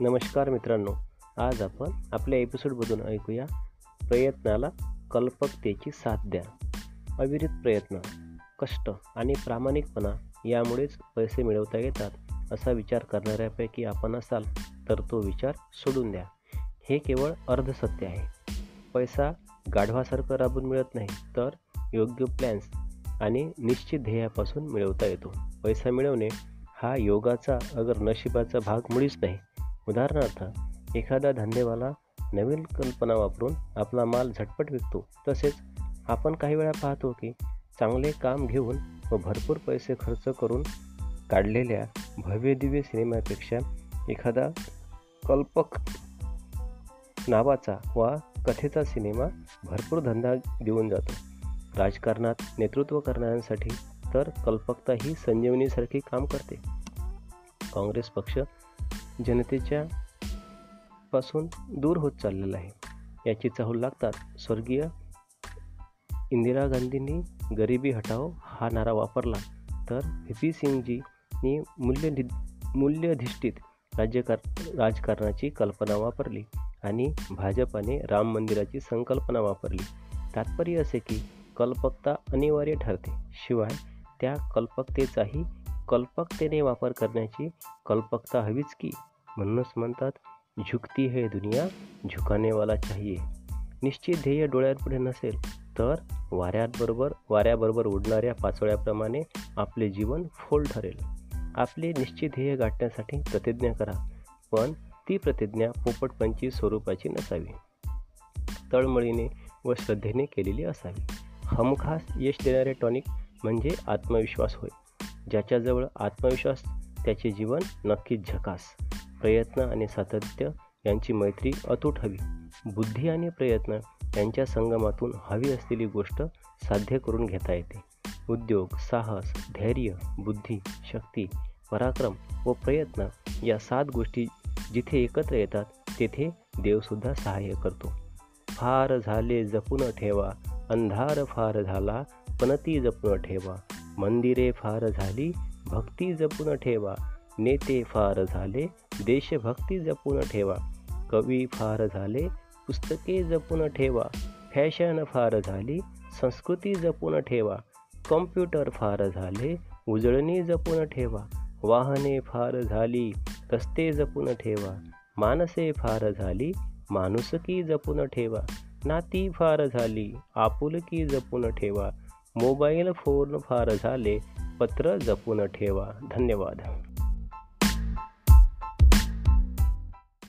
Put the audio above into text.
नमस्कार मित्रांनो आज आपण आपल्या एपिसोडमधून ऐकूया प्रयत्नाला कल्पकतेची साथ द्या. अविरित प्रयत्न कष्ट आणि प्रामाणिकपणा यामुळेच पैसे मिळवता येतात असा विचार करणाऱ्यापैकी आपण असाल तर तो विचार सोडून द्या. हे केवळ अर्धसत्य आहे. पैसा गाढवासारखं राबून मिळत नाही तर योग्य प्लॅन्स आणि निश्चित ध्येयापासून मिळवता येतो. पैसा मिळवणे हा योगाचा अगर नशिबाचा भाग मुळीच नाही उदाहरणार्थ एखादा धंदेवाला नवीन कल्पना वापरून आपला माल झटपट विकतो. तसेच आपण काही वेळा पाहतो की चांगले काम घेऊन व भरपूर पैसे खर्च करून काढलेल्या भव्य दिव्य सिनेमापेक्षा एखादा कल्पक नावाचा वा कथेचा सिनेमा भरपूर धंदा देऊन जातो. राजकारणात नेतृत्व करणाऱ्यांसाठी तर कल्पकता ही संजीवनीसारखी काम करते. काँग्रेस पक्ष जनतेच्या पासून दूर होत चाललेला आहे. याची चाहूल लागतात स्वर्गीय इंदिरा गांधींनी गरिबी हटाओ हा नारा वापरला तर व्ही पी सिंगजींनी मूल्य मूल्यधिष्ठित राज्यकार राजकारणाची कल्पना वापरली आणि भाजपाने राम मंदिराची संकल्पना वापरली. तात्पर्य असे की कल्पकता अनिवार्य ठरते. शिवाय त्या कल्पकतेचाही कल्पकतेने वापर करण्याची कल्पकता हवीच की? म्हणूनच म्हणतात झुकती है दुनिया झुकानेवाला चाहिए. निश्चित ध्येय डोळ्यांपुढे नसेल तर वाऱ्याबरोबर वाऱ्याबरोबर उडणाऱ्या पाचोळ्याप्रमाणे आपले जीवन फोल ठरेल. आपले निश्चित ध्येय गाठण्यासाठी प्रतिज्ञा करा पण ती प्रतिज्ञा पोपटपंची स्वरूपाची नसावी. तळमळीने व श्रद्धेने केलेली असावी. हमखास यश देणारे टॉनिक म्हणजे आत्मविश्वास होय. ज्याच्याजवळ आत्मविश्वास त्याचे जीवन नक्कीच झकास. प्रयत्न आणि सातत्य यांची मैत्री अतूट हवी. बुद्धी आणि प्रयत्न यांच्या संगमातून हवी असलेली गोष्ट साध्य करून घेता येते. उद्योग साहस धैर्य बुद्धी शक्ती पराक्रम व प्रयत्न या सात गोष्टी जिथे एकत्र येतात तेथे देवसुद्धा सहाय्य करतो. फार झाले जपून ठेवा अंधार फार झाला पण ती जपून ठेवा. मंदिरे फार झाली, भक्ती जपून ठेवा. नेते फार झाले, देशभक्ती जपून ठेवा. कवी फार झाले, पुस्तके जपून ठेवा. फॅशन फार झाली, संस्कृती जपून ठेवा. कॉम्प्युटर फार झाले, उजळणी जपून ठेवा. वाहने फार झाली, रस्ते जपून ठेवा. माणसे फार झाली, माणुसकी जपून ठेवा. नाती फार झाली, आपुलकी जपून ठेवा. मोबाईल फोन फार झाले पत्र जपून ठेवा. धन्यवाद.